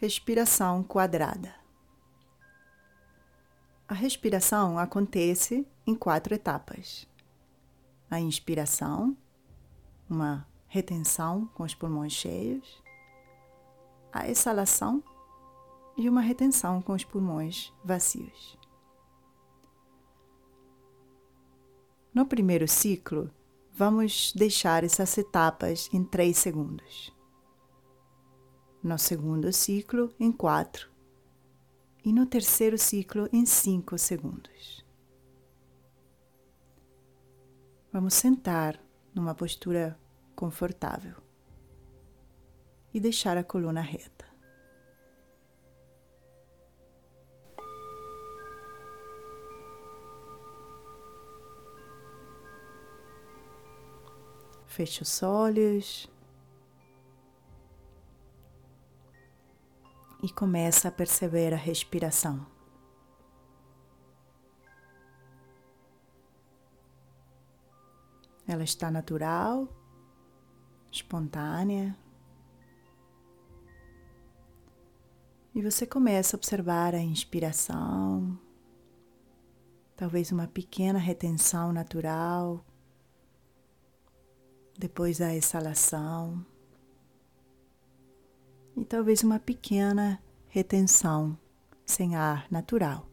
respiração quadrada. A respiração acontece em quatro etapas: a inspiração, uma retenção com os pulmões cheios, a exalação e uma retenção com os pulmões vazios. No primeiro ciclo, vamos deixar essas etapas em 3 segundos no segundo ciclo em 4 e no terceiro ciclo em 5 segundos. Vamos sentar numa postura confortável e deixar a coluna reta. Feche os olhos. E começa a perceber a respiração. Ela está natural, espontânea. E você começa a observar a inspiração, talvez uma pequena retenção natural, depois a exalação e talvez uma pequena retenção sem ar natural.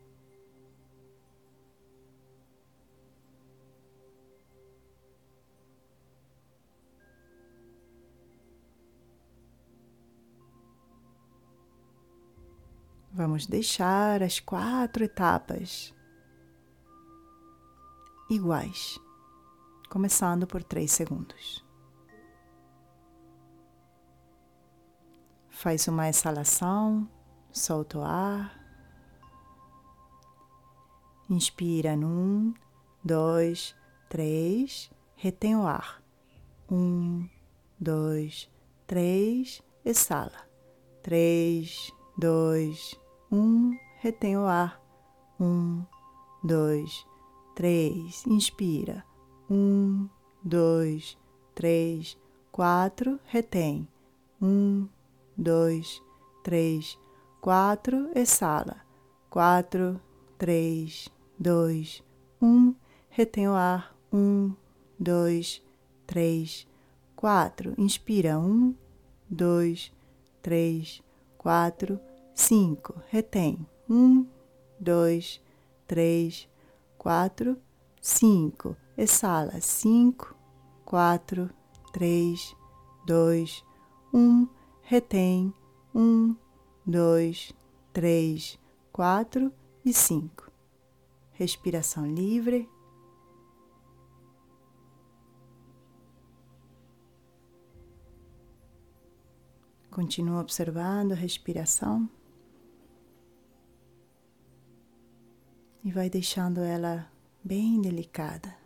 Vamos deixar as quatro etapas iguais, começando por três segundos. Faz uma exalação, solta o ar. Inspira num, dois, três, retém o ar. Um, dois, três, exala. Três, dois, um, retém o ar. Um, dois, três, inspira. Um, dois, três, quatro, retém. Um, dois, três, quatro, exala. Quatro, três, dois, um, retém o ar. Um, dois, três, quatro. Inspira. Um, dois, três, quatro, cinco. Retém. Um, dois, três, quatro, cinco. Exala. Cinco, quatro, três, dois, um retém um, dois, três, quatro e cinco. Respiração livre. Continua observando a respiração e vai deixando ela bem delicada.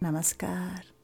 Namaskar.